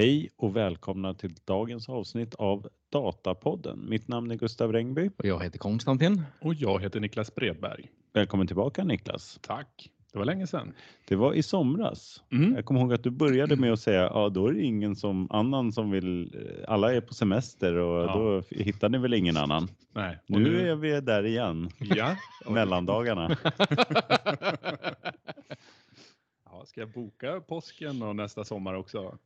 Hej och välkomna till dagens avsnitt av Datapodden. Mitt namn är Gustav Rengby. Och jag heter Konstantin. Och jag heter Niklas Bredberg. Välkommen tillbaka Niklas. Tack. Det var länge sedan. Det var i somras. Mm. Jag kommer ihåg att du började med att säga ja då är det ingen som annan som vill, alla är på semester och Ja. då hittar ni väl ingen annan. Nej. och Nu är vi där igen, Ja. mellandagarna. ja. Ska jag boka påsken och nästa sommar också?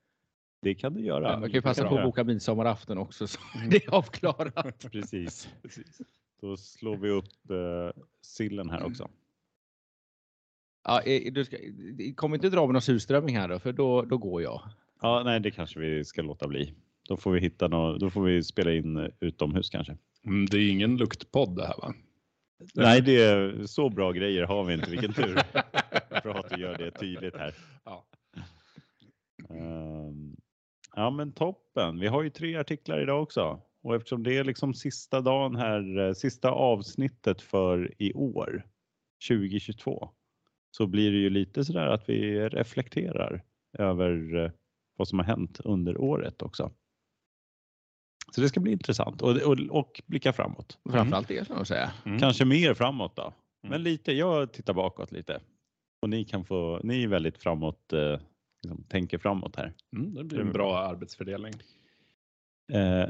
Det kan du göra. Man kan ju passa på att boka midsommarafton också så det är avklarat. Precis. Precis. Då slår vi upp eh, sillen här också. Ja, eh, du ska, kom inte dra med någon surströmming här då, för då, då går jag. Ja, nej, det kanske vi ska låta bli. Då får vi hitta något, då får vi spela in eh, utomhus kanske. Mm, det är ingen luktpodd det här va? Nej, det är så bra grejer har vi inte. Vilken tur. Bra att du gör det tydligt här. Ja. Ehm, ja, men toppen. Vi har ju tre artiklar idag också och eftersom det är liksom sista dagen här, eh, sista avsnittet för i år 2022 så blir det ju lite sådär att vi reflekterar över eh, vad som har hänt under året också. Så det ska bli intressant och, och, och blicka framåt. Framförallt det ska jag säga. Mm. Kanske mer framåt då. Men Mm. lite, jag tittar bakåt lite. Och ni kan få, ni är väldigt framåt, eh, liksom, tänker framåt här. Mm, det blir en bra arbetsfördelning. Eh,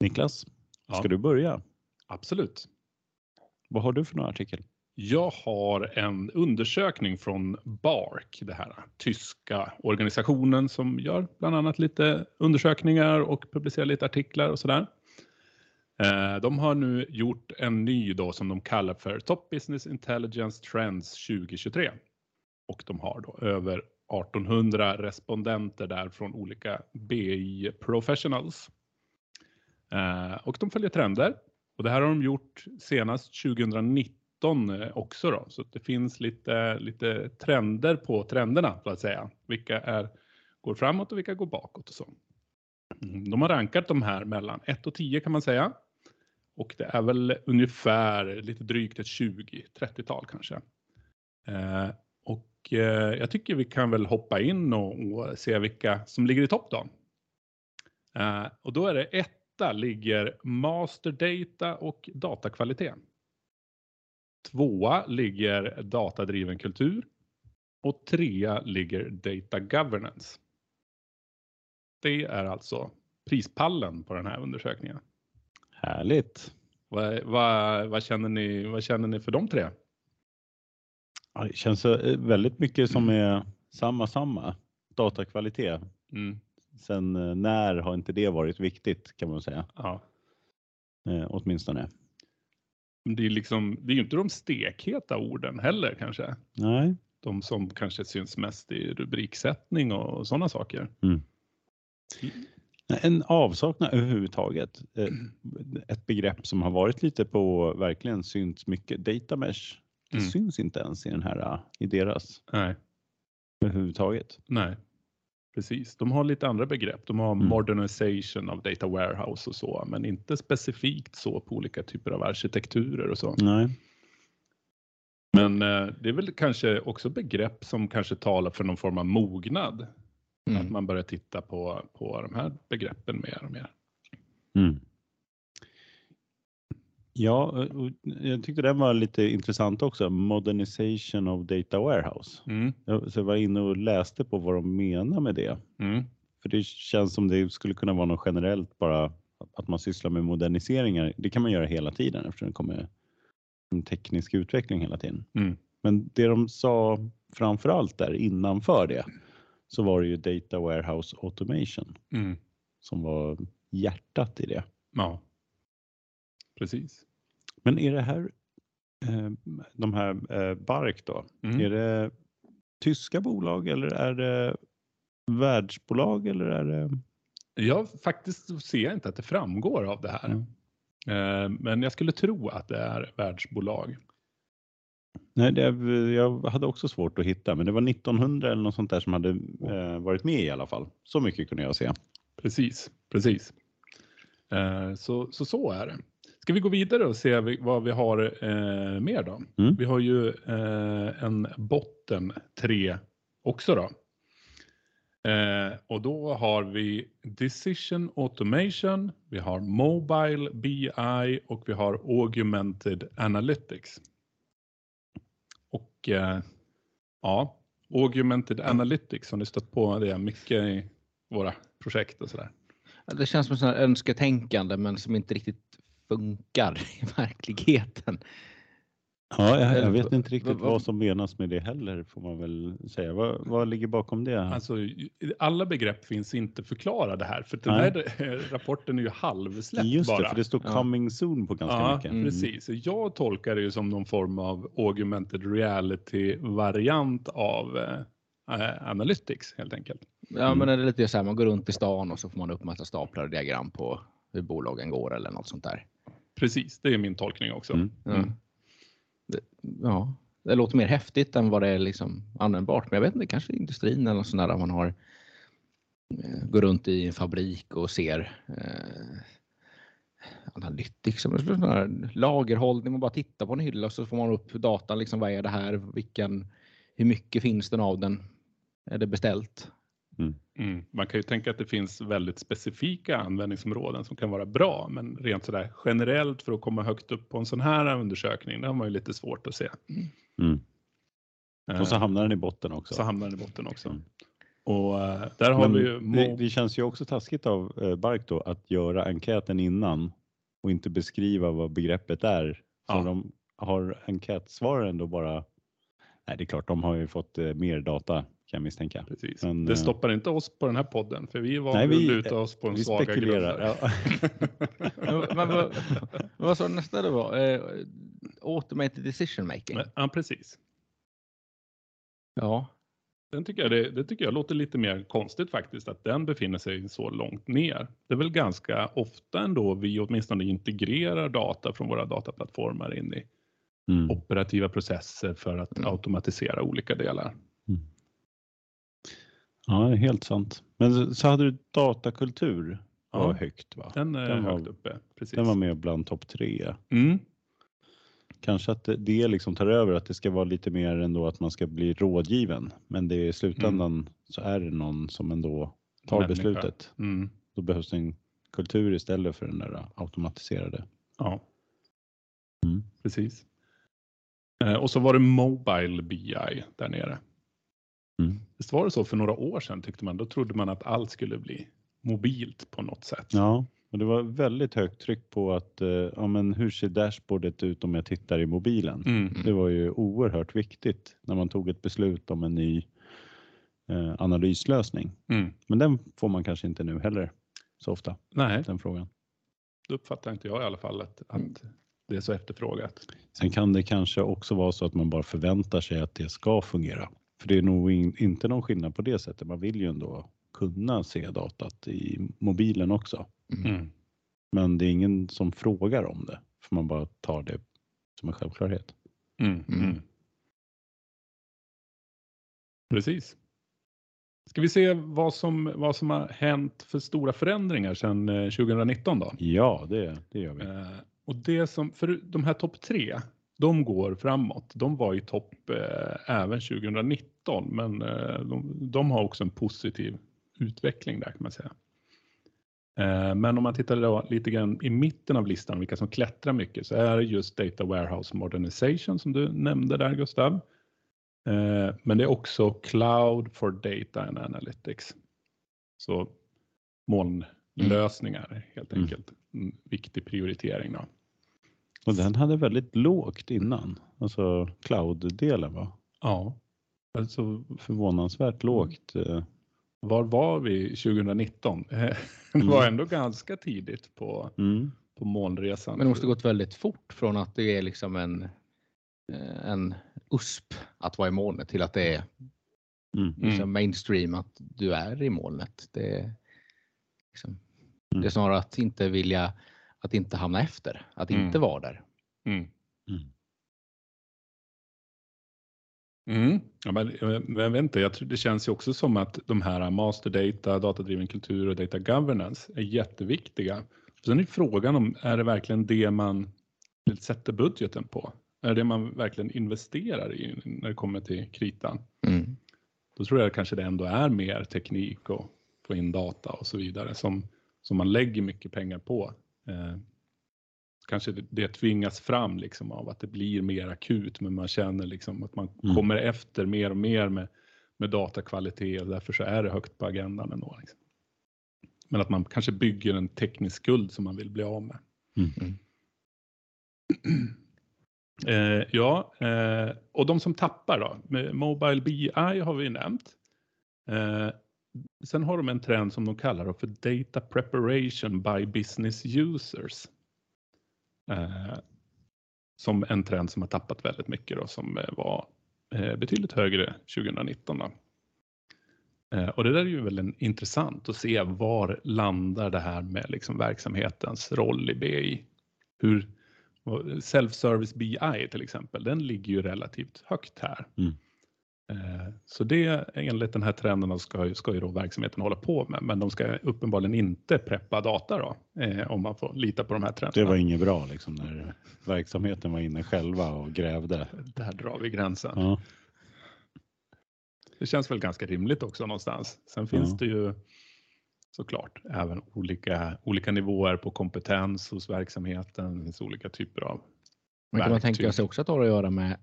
Niklas, Ja. ska du börja? Absolut. Vad har du för någon artikel? Jag har en undersökning från BARC, det här tyska organisationen som gör bland annat lite undersökningar och publicerar lite artiklar och sådär. Eh, De har nu gjort en ny då som de kallar för Top Business Intelligence Trends 2023. Och de har då över 1800 respondenter där från olika BI professionals. Eh, Och de följer trender. Och det här har de gjort senast 2019 eh, också då. Så det finns lite, lite trender på trenderna så att säga. Vilka är, går framåt och vilka går bakåt och så. Mm, de har rankat de här mellan 1 och 10 kan man säga. Och det är väl ungefär lite drygt ett 20, 30-tal kanske. Eh, och eh, jag tycker vi kan väl hoppa in och, och se vilka som ligger i topp då. Eh, och då är det etta ligger master data och datakvalitet. Tvåa ligger datadriven kultur. Och trea ligger data governance. Det är alltså prispallen på den här undersökningen. Härligt. Vad, vad, vad, känner, ni, vad känner ni för de tre? Ja, det känns eh, väldigt mycket som är samma, samma. Datakvalitet. Mm, Sen eh, när har inte det varit viktigt kan man säga. ja. Eh, åtminstone. Det är, liksom, det är ju inte de stekheta orden heller kanske. Nej. De som kanske syns mest i rubriksättning och sådana saker. En avsaknad överhuvudtaget. Eh, Ett begrepp som har varit lite på, verkligen synts mycket, data mesh. Det Mm. syns inte ens i den här, eh, i deras Nej, överhuvudtaget. nej. Precis, de har lite andra begrepp. De har Mm. modernization of data warehouse och så, men inte specifikt så på olika typer av arkitekturer och så. Nej. Men eh, det är väl kanske också begrepp som kanske talar för någon form av mognad. Att Mm. man börjar titta på, på de här begreppen mer och mer. Mm. Ja, och jag tyckte den var lite intressant också. Modernization of data warehouse. Mm, Jag, så jag var inne och läste på vad de menar med det. mm, För det känns som det skulle kunna vara något generellt bara att man sysslar med moderniseringar. Det kan man göra hela tiden eftersom det kommer en teknisk utveckling hela tiden. mm, Men det de sa framför allt där innanför det så var det ju data warehouse automation mm. som var hjärtat i det. Ja, precis. Men är det här eh, de här eh, Bark då? Mm. Är det tyska bolag eller är det världsbolag eller är det? Jag faktiskt ser inte att det framgår av det här. Mm. Eh, Men jag skulle tro att det är världsbolag. Nej, det, jag hade också svårt att hitta, men det var 1900 eller något sånt där som hade eh, varit med i alla fall. Så mycket kunde jag se. Precis, precis. Eh, Så, så så är det. Ska vi gå vidare och se vad vi har eh, mer då? Mm. Vi har ju eh, en botten tre också då. Eh, och då har vi Decision Automation, vi har Mobile BI och vi har Augmented Analytics. Och eh, ja, Augmented Analytics, har ni stött på det mycket i våra projekt och sådär? Det känns som ett önsketänkande men som inte riktigt funkar i verkligheten. Ja, jag, jag vet inte riktigt vad- som menas med det heller får man väl säga. Vad, vad ligger bakom det? Alltså, alla begrepp finns inte förklarade här, för den här eh, rapporten är ju halvsläppt Just det, bara. för det står Ja. coming soon på ganska Ja, mycket. Mm. precis. Jag tolkar det ju som någon form av augmented reality-variant av eh, eh, Analytics helt enkelt. Ja, Mm. men är det lite så här, man går runt i stan och så får man upp massa staplar och diagram på hur bolagen går eller något sånt där. Precis, det är min tolkning också. Mm. Ja. Mm. Det, ja, det låter mer häftigt än vad det är liksom användbart. Men jag vet inte, kanske industrin eller något sånt där man har eh, går runt i en fabrik och ser eh, Analytics, som en sån här lagerhållning. Man bara tittar på en hylla och så får man upp datan. Liksom, vad är det här? Vilken, hur mycket finns det av den? Är det beställt? Mm. Man kan ju tänka att det finns väldigt specifika användningsområden som kan vara bra, men rent sådär generellt för att komma högt upp på en sån här undersökning, det har man ju lite svårt att se. Mm. Och så Eh, hamnar den i botten också. så hamnar den i botten också. Mm. Och eh, där har Men vi ju det, det känns ju också taskigt av eh, Bark då att göra enkäten innan och inte beskriva vad begreppet är. Så Ja. de har enkätsvararen då bara, nej det är klart de har ju fått eh, mer data kan jag misstänka. Precis. Men, det eh, stoppar inte oss på den här podden, för vi var Nej, vi, vi- luta oss på en Vi svaga spekulerar. grunder. Ja. Men, men, vad, vad sa du nästa det var? Eh, automated decision making. Men, ja, precis. Ja, Den tycker jag, det, det tycker jag låter lite mer konstigt faktiskt, att den befinner sig så långt ner. Det är väl ganska ofta ändå vi åtminstone integrerar data från våra dataplattformar in i Mm. operativa processer för att Mm. automatisera olika delar. Ja, det är helt sant. Men så- hade du datakultur var Ja. högt va? Den är Den var- högt uppe. Precis. Den var med bland topp tre. Mm. Kanske att det- det liksom tar över, att det ska vara lite mer ändå att man ska bli rådgiven. Men det är i slutändan så är det någon som ändå tar Människa. beslutet. Mm. Då behövs det en kultur istället för den där automatiserade. Ja, Mm. precis. Eh, Och så var det Mobile BI där nere. Mm. Visst var det så för några år sedan tyckte man, då trodde man att allt skulle bli mobilt på något sätt. Ja, och det var väldigt högt tryck på att eh, ja, men hur ser dashboardet ut om jag tittar i mobilen? Mm. Det var ju oerhört viktigt när man tog ett beslut om en ny eh, analyslösning. Mm. Men den får man kanske inte nu heller så ofta, Nej, den frågan. det uppfattar inte jag i alla fall att, att det är så efterfrågat. Sen kan det kanske också vara så att man bara förväntar sig att det ska fungera. För det är nog in, inte någon skillnad på det sättet. Man vill ju ändå kunna se datat i mobilen också. Mm. Men det är ingen som frågar om det. För man bara tar det som en självklarhet. Mm. Mm. Mm. Precis. Ska vi se vad som, vad som har hänt för stora förändringar sedan eh, 2019 då? Ja, det, det gör vi. Eh, och det som, för de här topp tre, de går framåt. De var i topp eh, även 2019, men eh, de, de har också en positiv utveckling där kan man säga. Eh, men om man tittar då lite grann i mitten av listan, vilka som klättrar mycket, så är det just Data Warehouse Modernization som du nämnde där Gustav. Eh, men det är också Cloud for Data and Analytics. Så molnlösningar helt Mm. enkelt. En viktig prioritering. Då. Och den hade väldigt lågt innan. Alltså cloud-delen var Ja, alltså förvånansvärt lågt. eh. var var vi 2019? det var ändå ganska tidigt på, Mm. på molnresan. men det måste gått väldigt fort från att det är liksom en, eh, en USP att vara i molnet till att det är Mm. liksom mainstream att du är i molnet. Det är, liksom, Mm. det är snarare att inte vilja, att inte hamna efter, att Mm. inte vara där. Mm. Ja, men, jag vet inte, jag tror det känns ju också som att de här master data, datadriven kultur och data governance är jätteviktiga. Sen är frågan om, är det verkligen det man sätter budgeten på? Är det det man verkligen investerar i när det kommer till kritan? Mm. då tror jag kanske det ändå är mer teknik och få in data och så vidare som, som man lägger mycket pengar på. Eh, kanske det, det tvingas fram liksom av att det blir mer akut, men man känner liksom att man Mm. kommer efter mer och mer med, med datakvalitet och därför så är det högt på agendan ändå. Liksom. Men att man kanske bygger en teknisk skuld som man vill bli av med. Mm. Eh, ja, eh, och de som tappar då? Mobile BI har vi nämnt. Eh, sen har de en trend som de kallar för Data Preparation by Business Users. Eh, som en trend som har tappat väldigt mycket och som eh, var eh, betydligt högre 2019. Då. Eh, och det där är ju väldigt intressant att se var landar det här med liksom verksamhetens roll i BI. Hur, Self-service BI till exempel, den ligger ju relativt högt här. Mm. Eh, Så det enligt den här trenden ska, ju- ska ju då verksamheten hålla på med, men de ska uppenbarligen inte preppa data då, eh, om man får lita på de här Det trenderna. var inget bra liksom när verksamheten var inne själva och grävde. Där drar vi gränsen. Ja. Det känns väl ganska rimligt också någonstans. Sen finns Ja. det ju såklart även olika, olika nivåer på kompetens hos verksamheten. Det finns olika typer av Men kan man tänka sig också att det har att göra med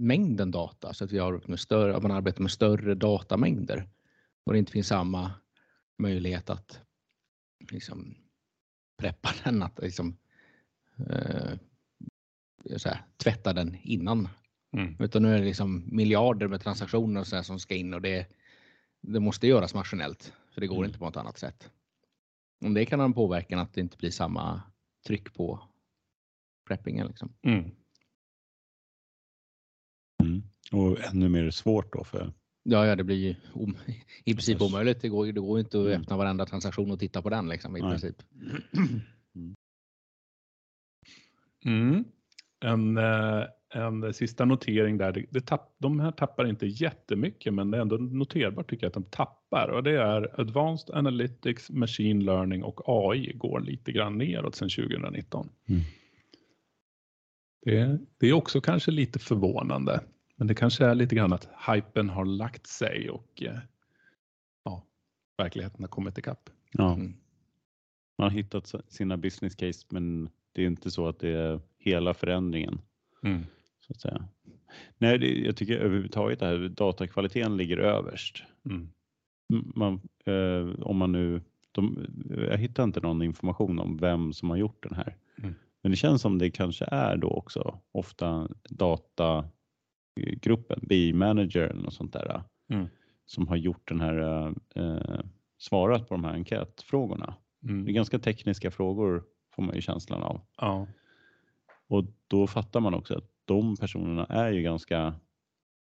mängden data, så att vi har med större, man arbetar med större datamängder och det inte finns samma möjlighet att liksom preppa den, att liksom eh, här, tvätta den innan. Mm. Utan nu är det liksom miljarder med transaktioner och så som ska in och det, det måste göras maskinellt, för det går Mm. inte på något annat sätt. Om det kan ha en påverkan att det inte blir samma tryck på preppingen. Liksom. Mm. Och ännu mer svårt då för Ja, ja, det blir ju i princip omöjligt. Det går, det går inte att Mm. öppna varenda transaktion och titta på den liksom, i Nej. princip. Mm. En, eh, en sista notering där. Det, det tapp, de här tappar inte jättemycket, men det är ändå noterbart tycker jag att de tappar. Och det är Advanced Analytics, Machine Learning och AI går lite grann neråt sedan 2019. Mm. Det, det är också kanske lite förvånande. Men det kanske är lite grann att hypen har lagt sig och eh, ja, verkligheten har kommit ikapp. ja, Mm. man har hittat sina business case men det är inte så att det är hela förändringen. Så att säga. Nej, det, jag tycker överhuvudtaget det här datakvaliteten ligger överst. Mm. Man, eh, om man nu, de, jag hittar inte någon information om vem som har gjort den här. Mm. Men det känns som det kanske är då också ofta datagruppen, BI-manager eller något sånt där, Mm. som har gjort den här, eh, svarat på de här enkätfrågorna. Det är Mm. ganska tekniska frågor får man ju känslan av. Ja. Och då fattar man också att de personerna är ju ganska,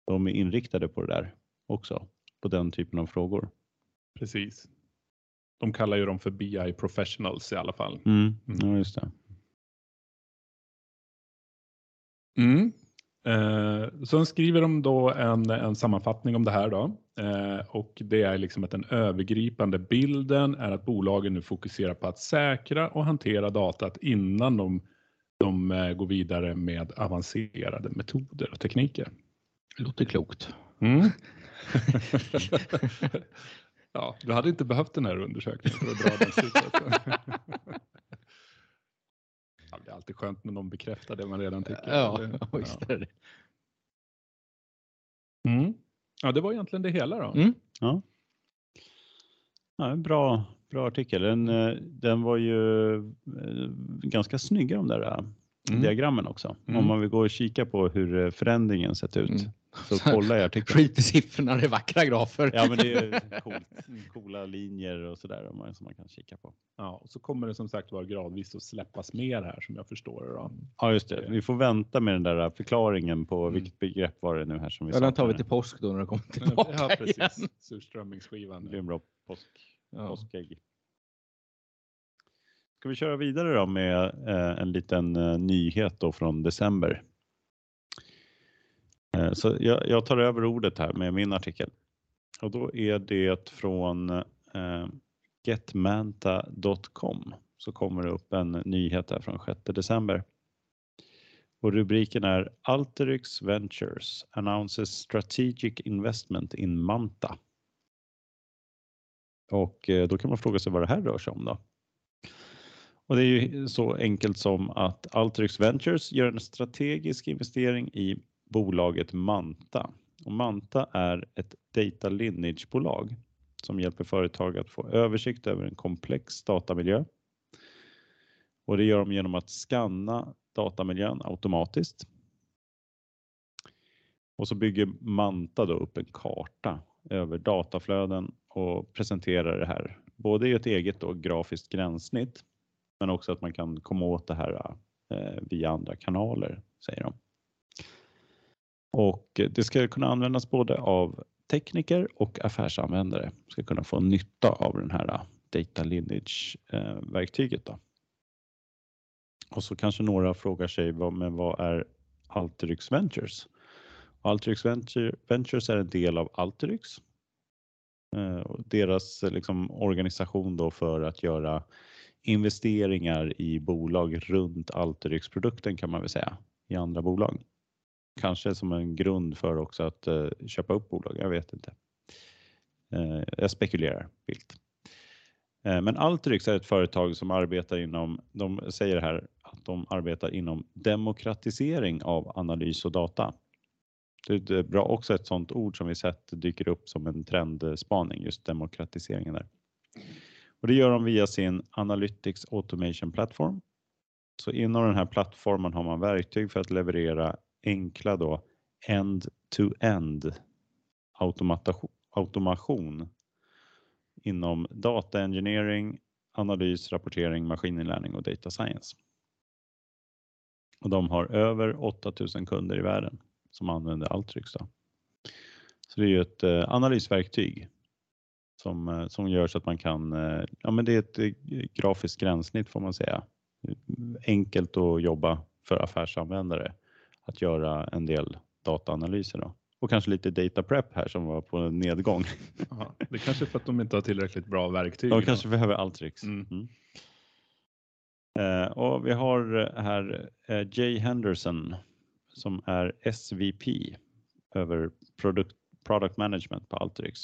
de är inriktade på det där också, på den typen av frågor. Precis. De kallar ju dem för BI professionals i alla fall. Mm. Mm. Ja, just det. Mm. Eh, sen skriver de då en, en sammanfattning om det här då. Eh, och det är liksom att den övergripande bilden är att bolagen nu fokuserar på att säkra och hantera datat innan de, de eh, går vidare med avancerade metoder och tekniker. Det låter klokt. Mm. ja, du hade inte behövt den här undersökningen för att dra den slutsatsen. ja, det är alltid skönt när någon bekräftar det man redan tycker. Ja, visst ja. är det. Mm. ja, det var egentligen det hela då. Mm. Ja. Ja, en bra, bra artikel. Den, eh, den var ju eh, ganska snygga de där eh, Mm. diagrammen också. Mm. Om man vill gå och kika på hur förändringen sett ut Mm. Så kolla i artikeln. Skit i siffrorna, det är vackra grafer. Ja men det är coolt, coola linjer och sådär som man- kan kika på. Ja, och så kommer det som sagt vara gradvis att släppas mer här som jag förstår det. Då. Ja just det, vi får vänta med den där förklaringen på Mm. vilket begrepp var det nu här som vi Ja, den tar vi till påsk då när det kommer tillbaka Ja, igen. precis. Surströmmingsskivan. Det blir en bra påsk, Ja. påskägg. Ska vi köra vidare då med eh, en liten eh, nyhet då från december. Eh, så jag, jag tar över ordet här med min artikel. Och då är det från eh, getmanta.com så kommer det upp en nyhet här från 6 december. Och rubriken är Alteryx Ventures announces strategic investment in Manta. Och eh, då kan man fråga sig vad det här rör sig om då. Och det är ju så enkelt som att Alteryx Ventures gör en strategisk investering i bolaget Manta. Och Manta är ett data lineage-bolag som hjälper företag att få översikt över en komplex datamiljö. Och det gör de genom att skanna datamiljön automatiskt. Och så bygger Manta då upp en karta över dataflöden och presenterar det här både i ett eget då grafiskt gränssnitt men också att man kan komma åt det här eh, via andra kanaler, säger de. Och det ska kunna användas både av tekniker och affärsanvändare ska kunna få nytta av den här äh, Data Lineage-verktyget. Äh, och så kanske några frågar sig, vad, men vad är Alteryx Ventures? Alteryx Ventures är en del av Alteryx. Äh, deras liksom, organisation då för att göra investeringar i bolag runt Alteryx-produkten kan man väl säga i andra bolag. Kanske som en grund för också att eh, köpa upp bolag, jag vet inte. Eh, jag spekulerar vilt. Eh, men Alteryx är ett företag som arbetar inom, de säger här att de arbetar inom demokratisering av analys och data. Det är bra också ett sådant ord som vi sett dyker upp som en trendspaning, just demokratiseringen där. Och det gör de via sin Analytics Automation Platform. Så inom den här plattformen har man verktyg för att leverera enkla då end-to-end automation, automation inom data engineering, analys, rapportering, maskininlärning och data science. Och de har över 8000 kunder i världen som använder Alteryx. Då. Så det är ju ett eh, analysverktyg som, eh, som gör så att man kan, eh, ja men det är ett grafiskt gränssnitt får man säga. Enkelt att jobba för affärsanvändare att göra en del dataanalyser då. Och kanske lite data prep här som var på nedgång. Aha, det är kanske är för att de inte har tillräckligt bra verktyg. De kanske behöver Alteryx. Mm. Mm. Eh, och vi har här eh, Jay Henderson som är SVP över product, product management på Alteryx.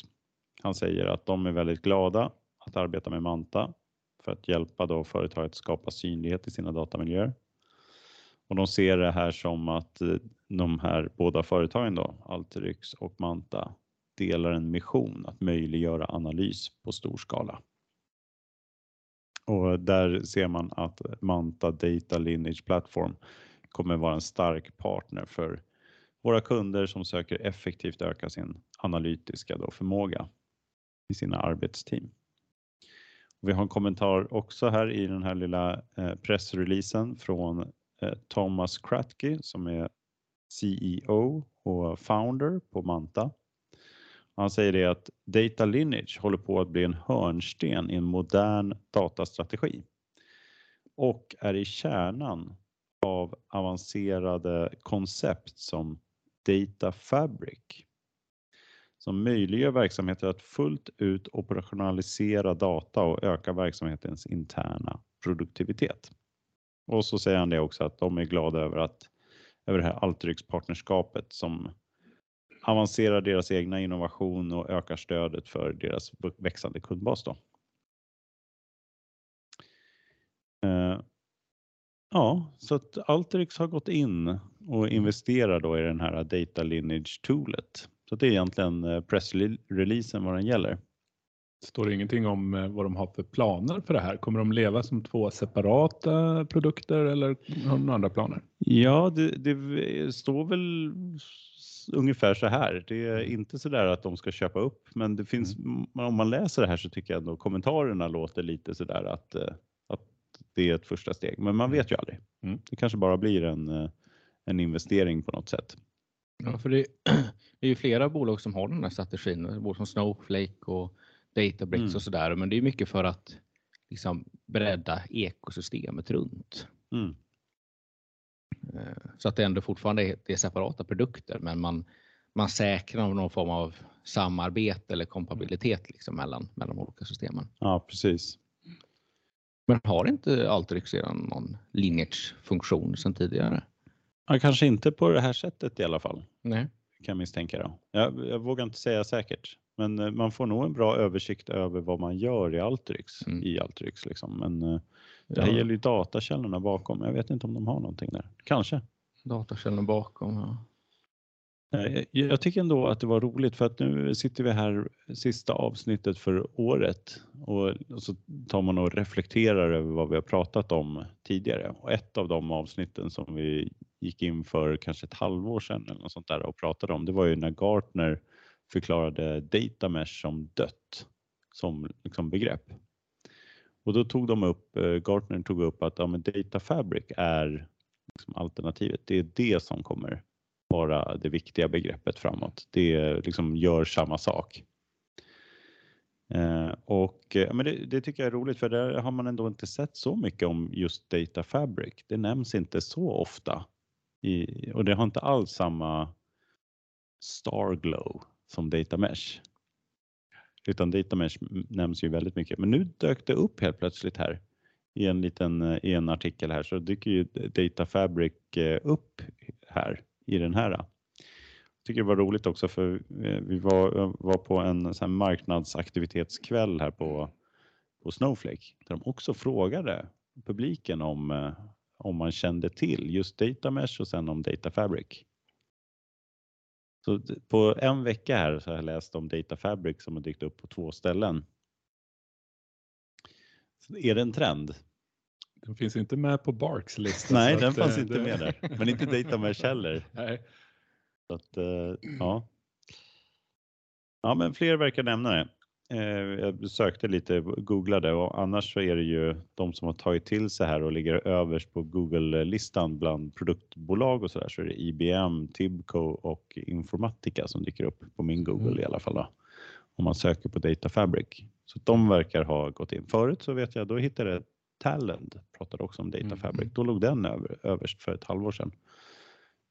Han säger att de är väldigt glada att arbeta med Manta för att hjälpa då företaget skapa synlighet i sina datamiljöer. Och de ser det här som att eh, de här båda företagen då, Alteryx och Manta, delar en mission att möjliggöra analys på stor skala. Och där ser man att Manta Data Lineage Platform kommer vara en stark partner för våra kunder som söker effektivt öka sin analytiska då förmåga i sina arbetsteam. Vi har en kommentar också här i den här lilla eh, pressreleasen från Eh, Thomas Kratky som är CEO och founder på Manta. Han säger det att data lineage håller på att bli en hörnsten i en modern datastrategi och är i kärnan av avancerade koncept som Data Fabric som möjliggör verksamheter att fullt ut operationalisera data och öka verksamhetens interna produktivitet. Och så säger han det också att de är glada över att över det här Alteryx-partnerskapet som avancerar deras egna innovation och ökar stödet för deras växande kundbas. Då. Eh, ja, så att Alteryx har gått in och investerar då i den här Data Lineage Toolet så det är egentligen eh, pressreleasen vad den gäller. Står det ingenting om eh, vad de har för planer för det här? Kommer de leva som två separata produkter eller har de några andra planer? Ja, det, det står väl ungefär så här. Det är mm. inte så där att de ska köpa upp, men det finns, mm. om man läser det här så tycker jag ändå kommentarerna låter lite så där att, eh, att det är ett första steg, men man mm. vet ju aldrig. Mm. Det kanske bara blir en, en investering på något sätt. Ja, för det, det är ju flera bolag som har den här strategin, både som Snowflake och Databricks mm. och sådär. Men det är mycket för att liksom bredda ekosystemet runt. Mm. Eh, så att det ändå fortfarande är, det är separata produkter, men man, man säkrar någon form av samarbete eller kompabilitet liksom mellan, mellan de olika systemen. Ja, precis. Men har inte Alteryx redan någon lineage funktion sedan tidigare? Ja, kanske inte på det här sättet i alla fall, Nej. kan jag misstänka. Då. Jag, jag vågar inte säga säkert, men eh, man får nog en bra översikt över vad man gör i Alteryx. Mm. I Alteryx liksom. Men eh, det här Ja. gäller ju datakällorna bakom. Jag vet inte om de har någonting där. Kanske. Datakällorna bakom. Ja. Jag tycker ändå att det var roligt för att nu sitter vi här sista avsnittet för året och och så tar man och reflekterar över vad vi har pratat om tidigare. Och ett av de avsnitten som vi gick in för kanske ett halvår sedan eller något sånt där och pratade om, det var ju när Gartner förklarade data mesh som dött som liksom begrepp. Och då tog de upp, eh, Gartner tog upp att ja, men data fabric är liksom alternativet. Det är det som kommer vara det viktiga begreppet framåt. Det liksom gör samma sak. Eh, och eh, ja, men det, det tycker jag är roligt för där har man ändå inte sett så mycket om just Data Fabric. Det nämns inte så ofta i, och det har inte alls samma star glow som Data Mesh. Utan Data Mesh nämns ju väldigt mycket. Men nu dök det upp helt plötsligt här i en liten eh, i en artikel här så dyker ju Data Fabric eh, upp här i den här. Jag tycker det var roligt också för eh, vi var, var på en så här marknadsaktivitetskväll här på, på Snowflake där de också frågade publiken om, om man kände till just Data Mesh och sen om Data Fabric. Så på en vecka här så har jag läst om Data Fabric som har dykt upp på två ställen. Så är det en trend? Den finns inte med på Barks lista. Nej, den att, fanns eh, inte det- med där. Men inte Data Mesh heller. Nej. Så att, eh, ja. ja, men fler verkar nämna det. Eh, Jag sökte lite, googlade och annars så är det ju de som har tagit till sig här och ligger överst på Google-listan bland produktbolag och så där så är det IBM, Tibco och Informatica som dyker upp på min Google Mm. i alla fall. Då, om man söker på Data Fabric. Så de verkar ha gått in. Förut så vet jag, då hittade Talend, pratade också om Data Mm. Fabric. Då låg den över, överst för ett halvår sedan.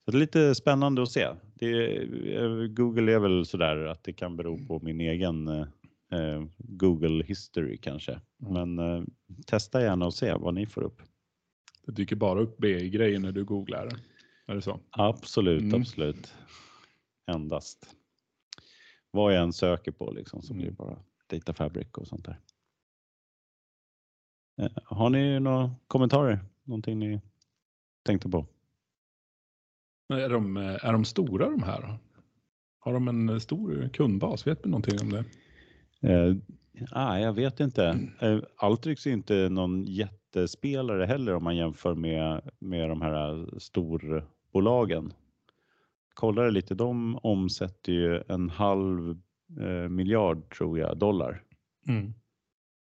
Så det är lite spännande att se. Det, eh, Google är väl sådär att det kan bero på min egen eh, Google history kanske. Men eh, testa gärna och se vad ni får upp. Det dyker bara upp BI-grejer när du googlar. Är det så? Absolut, Mm. absolut. Endast. Vad jag än söker på liksom så blir det Mm. bara Data Fabric och sånt där. Eh, Har ni några kommentarer? Någonting ni tänkte på? Är de, eh, är de stora de här? Har de en eh, stor kundbas? Vet vi någonting om det? Eh, ah, jag vet inte. Eh, Alteryx är inte någon jättespelare heller om man jämför med, med de här storbolagen. Kollade lite, de omsätter ju en halv eh, miljard tror jag dollar.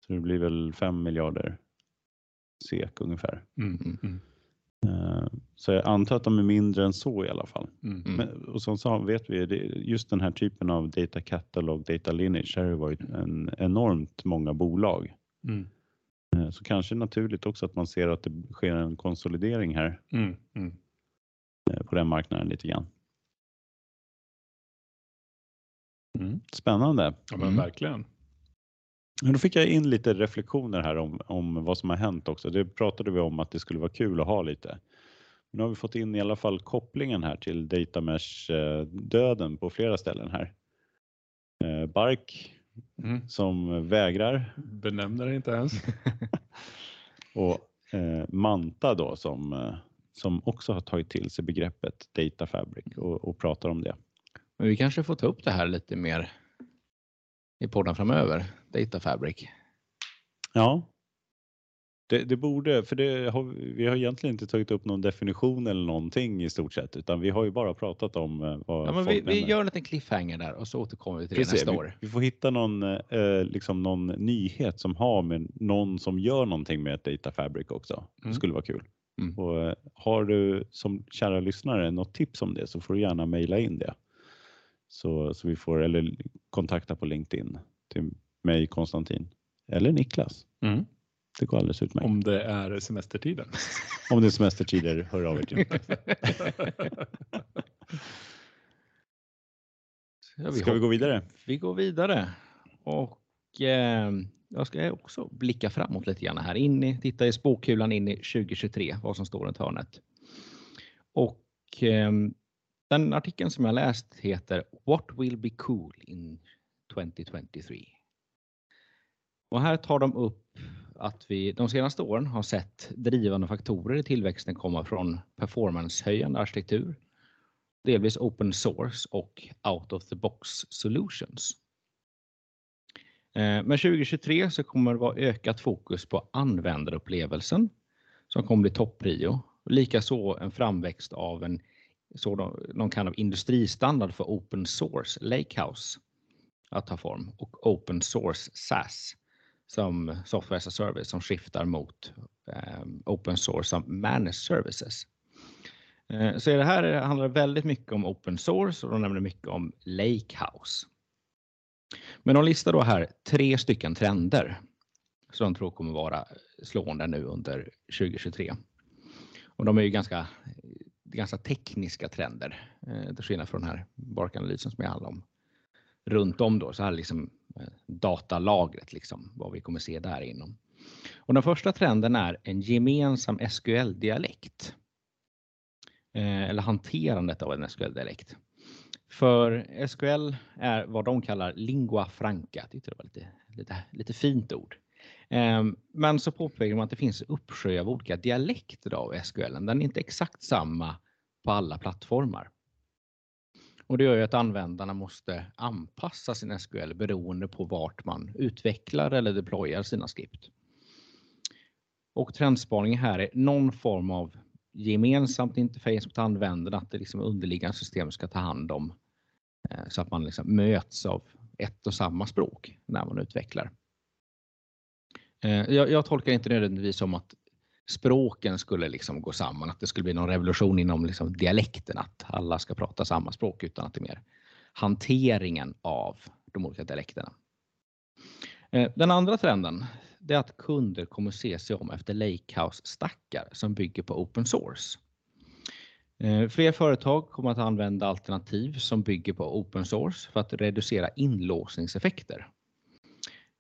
Så det blir väl fem miljarder SEK ungefär. Mm. Mm. Eh, så jag antar att de är mindre än så i alla fall. Mm. Mm. Men, och som sa vet vi, just den här typen av data catalog, data lineage, här har det varit en enormt många bolag. Mm. Eh, Så kanske naturligt också att man ser att det sker en konsolidering här Mm. Mm. eh, på den marknaden lite grann. Mm. Spännande. Ja, men Mm. verkligen. Men då fick jag in lite reflektioner här om, om vad som har hänt också. Det pratade vi om att det skulle vara kul att ha lite. Nu har vi fått in i alla fall kopplingen här till datamesh eh, på flera ställen här. Eh, Bark Mm. som vägrar Benämner det inte ens. och eh, Manta då som, som också har tagit till sig begreppet data fabric och, och pratar om det. Men vi kanske får ta upp det här lite mer i podden framöver. Data Fabric. Ja. Det, det borde, för det har, vi har egentligen inte tagit upp någon definition eller någonting i stort sett, utan vi har ju bara pratat om eh, vad Ja, men vi, vi gör en liten cliffhanger där och så återkommer vi till det Precis, nästa vi, år. vi får hitta någon, eh, liksom någon nyhet som har med någon som gör någonting med ett data fabric också. Det Mm. skulle vara kul. Mm. Och, eh, har du som kära lyssnare något tips om det så får du gärna mejla in det. Så, så vi får, eller kontakta på LinkedIn till mig, Konstantin, eller Niklas. Mm. Det går alldeles utmärkt. Om, Om det är semestertiden. Om det är semestertider, hör av er till mig. Ja, Ska vi gå vidare? vi går vidare. Och eh, jag ska också blicka framåt lite grann här. In i, titta i spåkulan in i 2023, vad som står runt hörnet. Och ehm, den artikeln som jag läst heter What will be cool in 2023? Och här tar de upp att vi de senaste åren har sett drivande faktorer i tillväxten komma från performancehöjande arkitektur, delvis open source och out of the box solutions. Eh, men 2023 så kommer det vara ökat fokus på användarupplevelsen som kommer bli topprio. Likaså en framväxt av en sådan, någon kind av industristandard för open source lakehouse att ta form och open source SaaS som software as a service som skiftar mot eh, open source som managed services. Eh, så det här handlar väldigt mycket om open source och de nämner mycket om lakehouse. Men de listar då här tre stycken trender som de tror kommer vara slående nu under 2023. Och de är ju ganska, ganska tekniska trender, eh, till skillnad från den här barkanalysen som jag handlar om runt om då, så här liksom eh, datalagret, liksom, vad vi kommer se där inom. Och den första trenden är en gemensam SQL-dialekt. Eh, eller hanterandet av en SQL-dialekt. För SQL är vad de kallar lingua franca. Jag tyckte det var lite, lite, lite fint ord. Ehm, men så påpekar man att det finns uppsjö av olika dialekter av SQL. Den är inte exakt samma på alla plattformar. Och det gör ju att användarna måste anpassa sin SQL beroende på vart man utvecklar eller deployar sina skript. Och trendspaningen här är någon form av gemensamt interface mot användarna, att det liksom underliggande system ska ta hand om eh, så att man liksom möts av ett och samma språk när man utvecklar. Eh, jag, jag tolkar inte nödvändigtvis som att språken skulle liksom gå samman, att det skulle bli någon revolution inom liksom dialekten, att alla ska prata samma språk, utan att det är mer hanteringen av de olika dialekterna. Eh, den andra trenden det är att kunder kommer se sig om efter Lakehouse-stackar som bygger på open source. Eh, fler företag kommer att använda alternativ som bygger på open source för att reducera inlåsningseffekter.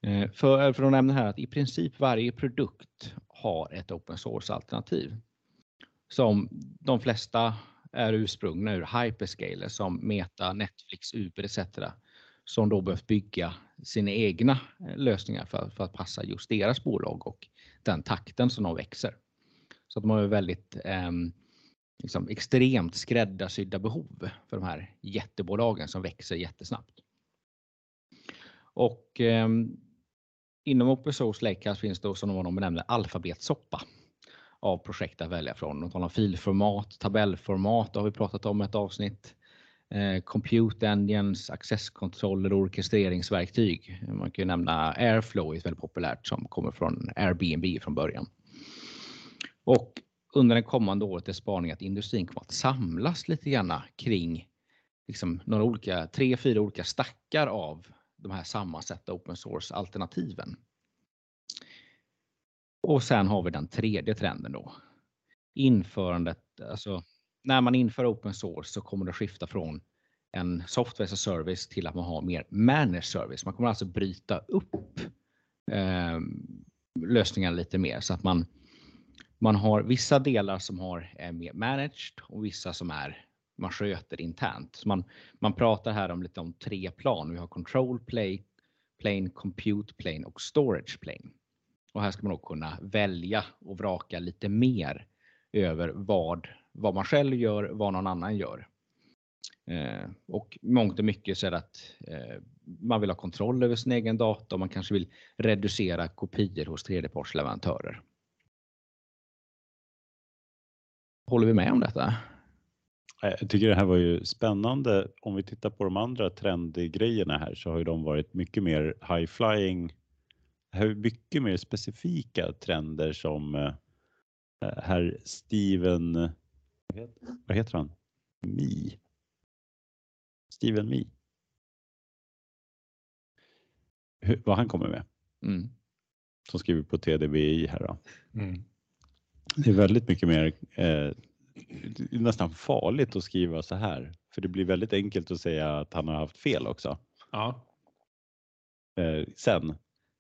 Eh, för, eh, för att nämna här att i princip varje produkt har ett open source alternativ. Som de flesta är ursprungna ur hyperscaler som Meta, Netflix, Uber etc. Som då behövt bygga sina egna eh, lösningar för, för, att passa just deras bolag och den takten som de växer. Så att de har väldigt eh, liksom extremt skräddarsydda behov för de här jättebolagen som växer jättesnabbt. Och eh, Inom Open Source Lakehouse finns det som de benämner alfabetsoppa av projekt att välja från. De talar om filformat, tabellformat har vi pratat om ett avsnitt. Eh, compute engines, accesskontroller och orkestreringsverktyg. Man kan ju nämna Airflow är väldigt populärt som kommer från Airbnb från början. Och under det kommande året är spaningen att industrin kommer att samlas lite grann kring liksom några olika, tre, fyra olika stackar av de här sammansatta open source alternativen. Och sen har vi den tredje trenden då. Införandet, alltså när man inför open source så kommer det skifta från en software as a service till att man har mer managed service. Man kommer alltså bryta upp eh, lösningarna lite mer så att man, man har vissa delar som har, är mer managed och vissa som är man sköter internt. Så man, man pratar här om lite om tre plan. Vi har control plane, plane, compute plane och storage plane. Och här ska man då kunna välja och vraka lite mer över vad, vad man själv gör, vad någon annan gör. Eh, och mångt och mycket så är det att eh, man vill ha kontroll över sin egen data och man kanske vill reducera kopior hos tredjepartsleverantörer. Håller vi med om detta? Jag tycker det här var ju spännande. Om vi tittar på de andra trendgrejerna här så har ju de varit mycket mer high flying. Här mycket mer specifika trender som eh, herr Steven, vad heter han? Mi. Steven Mi. Hur, vad han kommer med. Mm. Som skriver på TDBI här då. Mm. Det är väldigt mycket mer eh, nästan farligt att skriva så här. För det blir väldigt enkelt att säga att han har haft fel också. Ja. Eh, sen.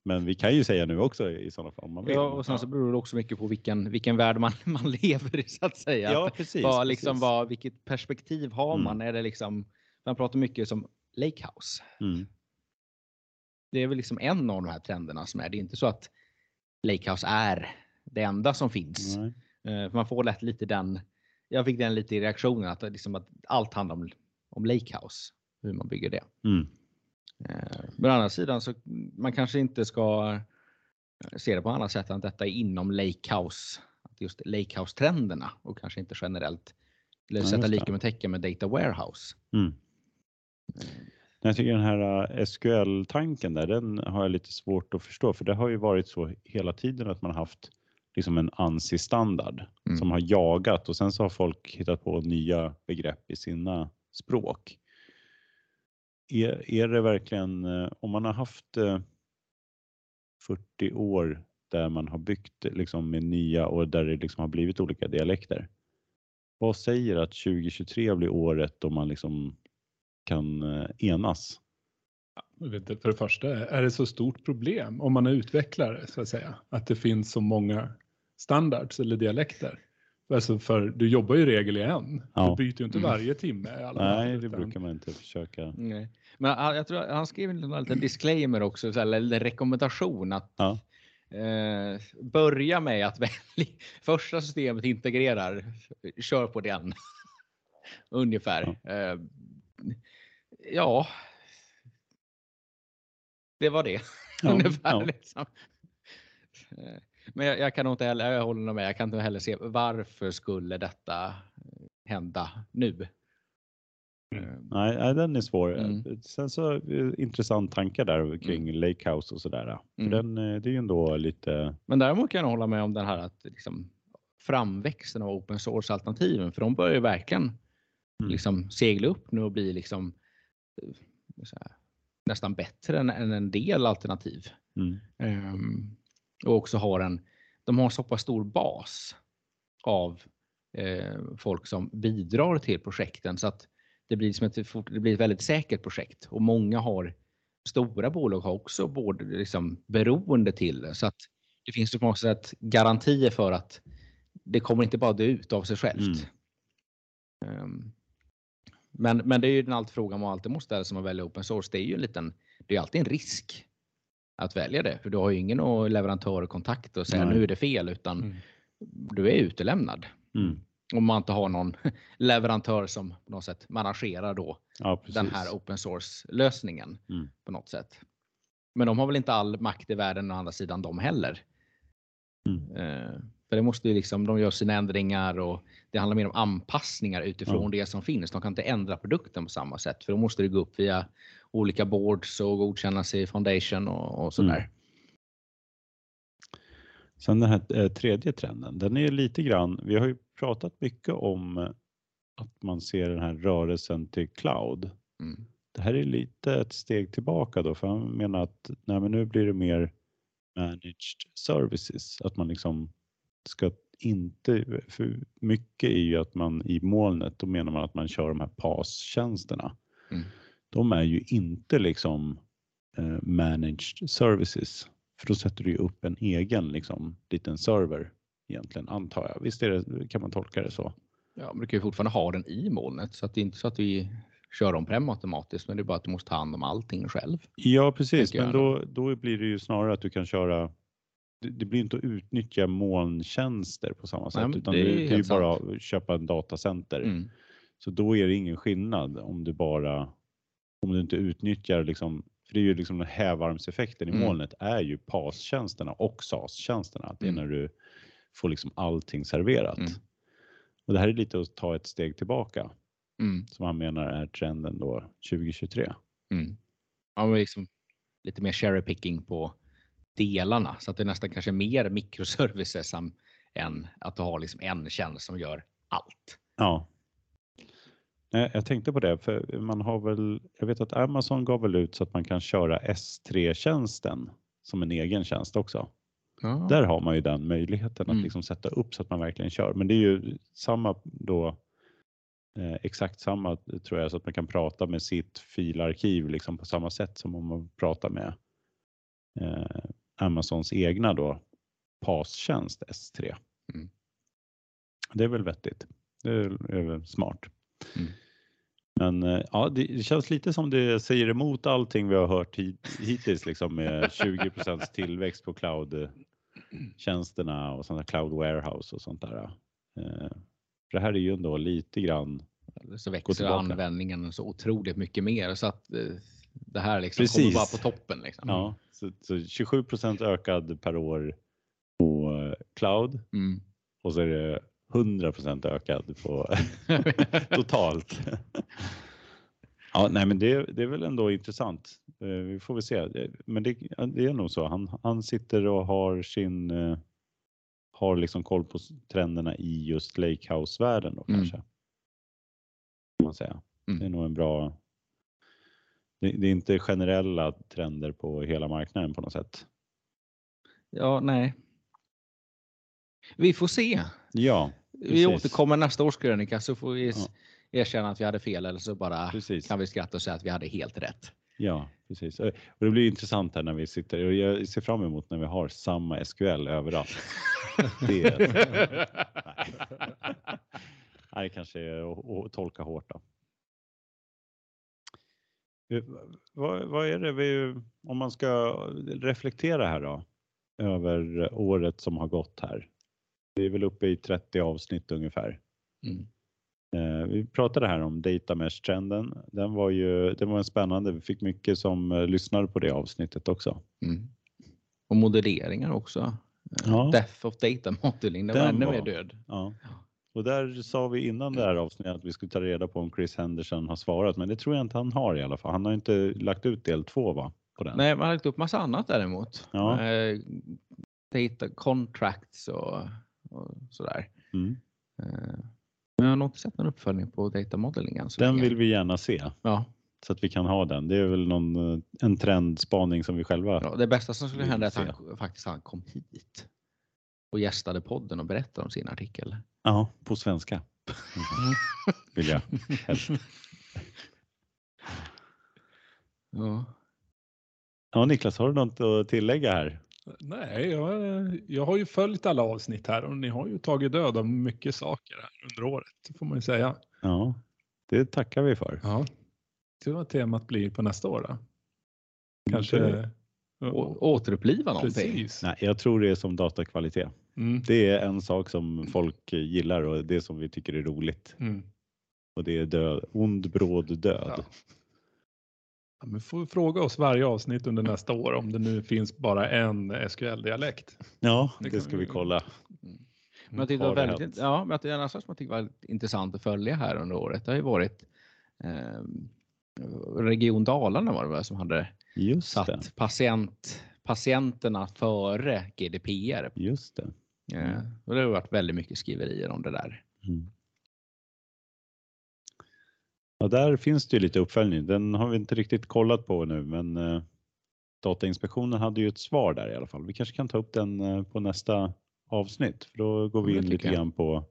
Men vi kan ju säga nu också i sådana fall man vill. Ja, och sen så beror det också mycket på vilken, vilken värld man, man lever i så att säga. Ja, precis. vad, liksom, precis. vad, vilket perspektiv har Mm. man? Är det liksom, man pratar mycket som Lakehouse. Mm. Det är väl liksom en av de här trenderna som är. Det är inte så att Lakehouse är det enda som finns. Nej. Eh, man får lätt lite den, jag fick den lite i reaktionen att, liksom att allt handlar om, om Lakehouse. Hur man bygger det. Mm. Eh, Men å andra sidan så man kanske inte ska eh, se det på annat sätt än att detta är inom Lakehouse. Just Lakehouse-trenderna och kanske inte generellt eller Ja, sätta lika med tecken med Data Warehouse. Mm. Jag tycker den här eh, SQL-tanken där, den har jag lite svårt att förstå för det har ju varit så hela tiden att man har haft liksom en ANSI-standard Mm. som har jagat och sen så har folk hittat på nya begrepp i sina språk. Är, är det verkligen, eh, om man har haft eh, 40 år där man har byggt liksom med nya och där det liksom har blivit olika dialekter. Vad säger att 2023 blir året då man liksom kan eh, enas? Jag vet inte, För det första, är det så stort problem om man är utvecklare så att säga? Att det finns så många standards eller dialekter? Alltså för du jobbar ju i regel i en. Ja. Du byter ju inte Mm. varje timme i alla fall. Nej, det utan- brukar man inte försöka. Nej. Men han, jag tror, han skrev en liten disclaimer också, så här, eller en rekommendation att Ja. eh, börja med att välja, första systemet integrerar, kör på den. Ungefär. Ja. Eh, ja. Det var det. Ja, Ungefär. ja. Liksom. Eh, Men jag, jag kan inte heller, jag håller nog med, jag kan inte heller se varför skulle detta hända nu? Mm. Eh, Nej, den är svår. Mm. Sen så eh, intressant tankar där kring Lakehouse och sådär. Mm. den, eh, det är ju ändå lite, Men däremot kan jag hålla med om den här att liksom, framväxten av open source alternativen, för de börjar ju verkligen Mm. liksom, segla upp nu och bli liksom, eh, här, nästan bättre än, än en del alternativ. mm, Ehm, och också har en, de har så pass stor bas av eh, folk som bidrar till projekten så att det blir, som ett, det blir ett väldigt säkert projekt och många har stora bolag har också både liksom beroende till det så att det finns på något sätt garantier för att det kommer inte bara dö ut av sig självt. Ehm, men, men det är ju den alltid frågan man alltid måste ställa sig om man väljer open source. Det är ju en liten, det är alltid en risk att välja det. För du har ju ingen leverantör och kontakt och säga Nej. nu är det fel utan Mm. du är utelämnad. mm. Om man inte har någon leverantör som på något sätt managerar då ja den här open source lösningen Mm. på något sätt. Men de har väl inte all makt i världen å andra sidan de heller. Eh, för det måste ju liksom, de gör sina ändringar och det handlar mer om anpassningar utifrån det som finns. De kan inte ändra produkten på samma sätt för då måste det gå upp via olika boards och godkännas i foundation och, och sådär. Mm. Sen den här eh, tredje trenden, den är lite grann, vi har ju pratat mycket om eh, att man ser den här rörelsen till cloud. Mm. Det här är lite ett steg tillbaka då, för han menar att nej, men nu blir det mer managed services, att man liksom ska inte, för mycket är ju att man i molnet, då menar man att man kör de här PAS-tjänsterna. Mm. De är ju inte liksom eh, managed services, för då sätter du ju upp en egen liksom liten server egentligen, antar jag. Visst är det, kan man tolka det så? Ja, men du kan ju fortfarande ha den i molnet så att det är inte så att vi kör om-prem automatiskt, men det är bara att du måste ta hand om allting själv. Ja, precis, men då, då blir det ju snarare att du kan köra det, det blir inte att utnyttja molntjänster på samma sätt, men utan det det, är ju bara att köpa en datacenter. Mm. Så då är det ingen skillnad om du bara, om du inte utnyttjar liksom, för det är ju liksom den hävarmseffekten i Mm. molnet är ju PAS-tjänsterna och SAS-tjänsterna. Det är Mm. när du får liksom allting serverat. Mm. Och det här är lite att ta ett steg tillbaka Mm. som han menar är trenden då 2023. Mm. Ja, men liksom lite mer cherry picking på delarna så att det nästan kanske är mer mikroservices än- än att du har liksom en tjänst som gör allt. Ja. Nej, Jag tänkte på det, för man har väl, jag vet att Amazon gav väl ut så att man kan köra S3-tjänsten som en egen tjänst också. Ja. Där har man ju den möjligheten att Mm. liksom sätta upp så att man verkligen kör. Men det är ju samma då, eh, exakt samma tror jag, så att man kan prata med sitt filarkiv liksom på samma sätt som om man pratar med eh, Amazons egna då PAS-tjänst S3. Mm. Det är väl vettigt. Det är, är väl smart. Mm. Men eh, ja, det känns lite som det säger emot allting vi har hört hit, hittills liksom med 20% tillväxt på cloud-tjänsterna och sådana cloud warehouse och sånt där. Eh, för det här är ju ändå lite grann. Så växer användningen så otroligt mycket mer så att eh, det här liksom Precis. kommer bara på toppen. Liksom. Ja, så, så 27% ökad per år på cloud Mm. och så är det 100 ökad på totalt. Ja, nej, men det, det är väl ändå intressant. Eh, Vi får väl se. Men det, det är nog så. Han, han sitter och har sin eh, har liksom koll på trenderna i just Lakehouse-världen då Mm. kanske. Kan man säga. Mm. Det är nog en bra. Det, det är inte generella trender på hela marknaden på något sätt. ja, nej. Vi får se. Ja, Vi återkommer nästa årskrönika så får vi Ja. erkänna att vi hade fel eller så bara precis. kan vi skratta och säga att vi hade helt rätt. Ja, precis. Och det blir intressant här när vi sitter och jag ser fram emot när vi har samma SQL överallt. Det, är- Nej, det kanske är att att tolka hårt då. Eh, Vad, vad är det vi, om man ska reflektera här då över året som har gått här? Vi är väl uppe i 30 avsnitt ungefär. Mm. Eh, Vi pratade här om data mesh-trenden. Den var ju den var en spännande. Vi fick mycket som eh, lyssnade på det avsnittet också. Mm. Och modelleringar också. Ja. Death of data modeling, var Den ännu var- mer död. Ja. Och där sa vi innan det här avsnittet att vi skulle ta reda på om Chris Henderson har svarat, men det tror jag inte han har i alla fall. Han har inte lagt ut del två va? På den. Nej, man har lagt upp massa annat däremot. Ja. Eh, data contracts och, och sådär. Mm. Eh, men jag har nog inte sett någon uppföljning på data modeling än så Den länge. vill vi gärna se Ja, så att vi kan ha den. Det är väl någon, eh, en trendspaning som vi själva. ja, det bästa som skulle hända är att han faktiskt han kom hit och gästade podden och berättade om sin artikel. Ja, på svenska. Mm. Vill jag helst. Ja. Ja, Niklas, har du något att tillägga här? Nej, jag, jag har ju följt alla avsnitt här och ni har ju tagit död av mycket saker här under året, får man ju säga. Ja, det tackar vi för. Ja. Det var temat blir på nästa år då. Kanske. Det- Å- återuppliva någonting. Precis. Nej, jag tror det är som datakvalitet. Mm. Det är en sak som folk gillar och det som vi tycker är roligt. Mm. Och det är död, ond bråd död. Ja. Ja, men får vi fråga oss varje avsnitt under nästa år om det nu finns bara en SQL-dialekt. Ja, Det det, ska vi- vi kolla. Men jag tyckte det var det väldigt, ja, men att det är en annan sak som jag tycker var väldigt intressant att följa här under året. Det har ju varit eh, Region Dalarna var det väl som hade Just det. satt patient, patienterna före GDPR. Just det. Eh, och det har varit väldigt mycket skriverier om det där. Mm. Ja, där finns det ju lite uppföljning. Den har vi inte riktigt kollat på nu, men eh, Datainspektionen hade ju ett svar där i alla fall. Vi kanske kan ta upp den eh, på nästa avsnitt, för då går vi in lite jag. grann på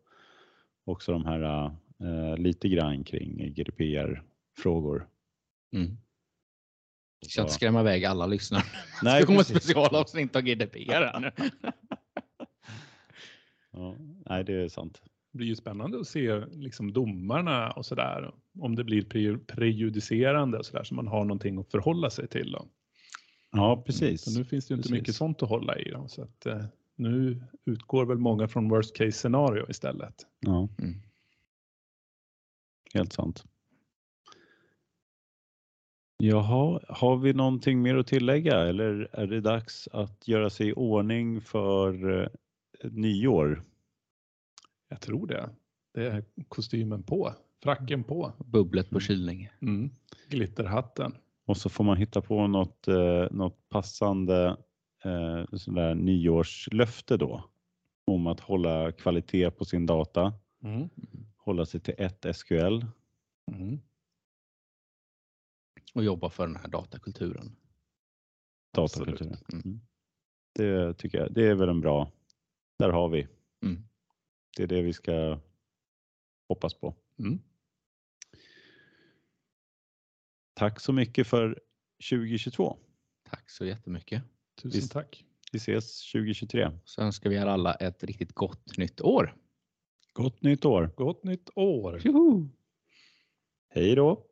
också de här eh, lite grann kring GDPR-frågor. Mm. Så Så- att skrämma iväg alla lyssnare. Nej, det kommer ett specialavsnitt av GDPR. Ja, nej, det är sant. Det blir ju spännande att se liksom domarna och sådär. Om det blir pre- prejudicerande och sådär så man har någonting att förhålla sig till. Då. Ja, precis. Så nu finns det ju inte Precis. mycket sånt att hålla i. Då, så att, eh, nu utgår väl många från worst case scenario istället. Ja, Mm. helt sant. Jaha, har vi någonting mer att tillägga eller är det dags att göra sig i ordning för eh, nyår? Jag tror det. Det är kostymen på, fracken på, Bubblet på kylning. mm. glitterhatten. Och så får man hitta på något, eh, något passande eh, sån där nyårslöfte då om att hålla kvalitet på sin data, Mm. hålla sig till ett SQL. Mm. Och jobba för den här datakulturen. datakulturen. Mm. Mm. Det tycker jag, det är väl en bra, där har vi. Mm. Det är det vi ska hoppas på. Mm. Tack så mycket för 2022. Tack så jättemycket. Tusen Visst. tack. Vi ses 2023. Så önskar vi er alla ett riktigt gott nytt år. Gott nytt år. Gott nytt år. Tjoho! Hej då!